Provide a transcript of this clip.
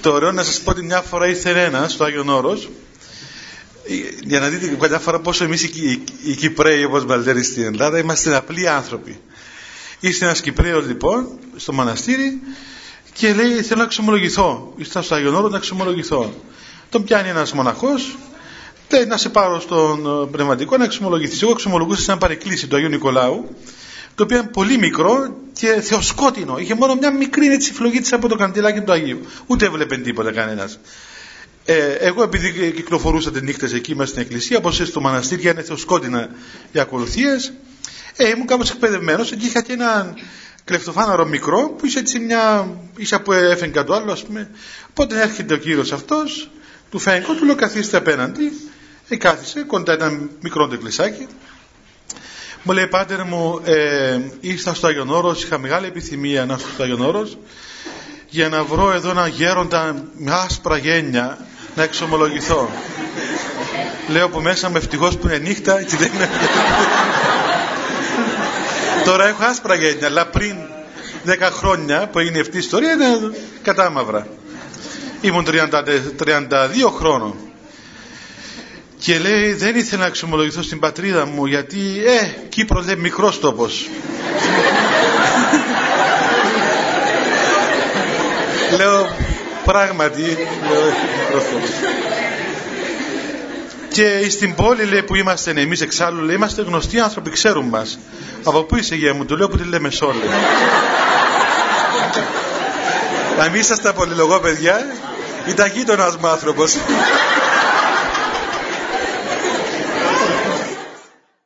Το ωραίο να σας πω ότι μια φορά ήρθε ένας στο Άγιον Όρος για να δείτε κάποια φορά πόσο εμείς οι, οι, Κυπρέοι όπως Μπαλτέρης στην Ελλάδα είμαστε απλοί άνθρωποι. Ήρθε ένας Κυπρέος λοιπόν στο μοναστήρι και λέει θέλω να εξομολογηθώ. Ήρθα στο Άγιον Όρος να εξομολογηθώ. Τον πιάνει ένας μοναχός λέει να σε πάρω στον ε, πνευματικό να εξομολογηθείς. Εγώ εξομολογούσα σε ένα παρεκκλήσι του Αγίου Νικολάου το οποίο ήταν πολύ μικρό και θεοσκότεινο. Είχε μόνο μια μικρή έτσι φλογή της από το καντιλάκι του Αγίου. Ούτε έβλεπε τίποτα κανένας. Ε, εγώ επειδή κυκλοφορούσα τις νύχτες εκεί μέσα στην εκκλησία, όπως στο μοναστήρι είναι θεοσκότεινα οι ακολουθίες, ε, ήμουν κάπως εκπαιδευμένος και είχα και ένα κλεφτοφάναρο μικρό που είσαι έτσι μια, είσαι από έφεν κατ' άλλο ας πούμε. Οπότε έρχεται ο κύριος αυτός, του φαίνεται, του λέω καθίστε απέναντι, ε, κάθισε, κοντά ήταν μικρό το εκκλησάκι, μου λέει πάτερ μου ε, ήρθα στο Άγιον Όρος, είχα μεγάλη επιθυμία να έρθω στο Άγιον Όρος για να βρω εδώ ένα γέροντα με άσπρα γένια να εξομολογηθώ. Λέω που μέσα με ευτυχώς που είναι νύχτα έτσι δεν είναι. Τώρα έχω άσπρα γένια αλλά πριν 10 χρόνια που έγινε αυτή η ιστορία ήταν κατάμαυρα. Ήμουν 32 χρόνων και λέει δεν ήθελα να εξομολογηθώ στην πατρίδα μου γιατί ε Κύπρος λέει μικρός τόπος λέω πράγματι λέω, και στην πόλη λέει, που είμαστε εμείς εξάλλου λέει, είμαστε γνωστοί άνθρωποι ξέρουν μας από πού είσαι γεια μου του λέω που τη λέμε σόλε να μην είσαστε πολυλογό παιδιά. Ήταν γείτονας μου άνθρωπος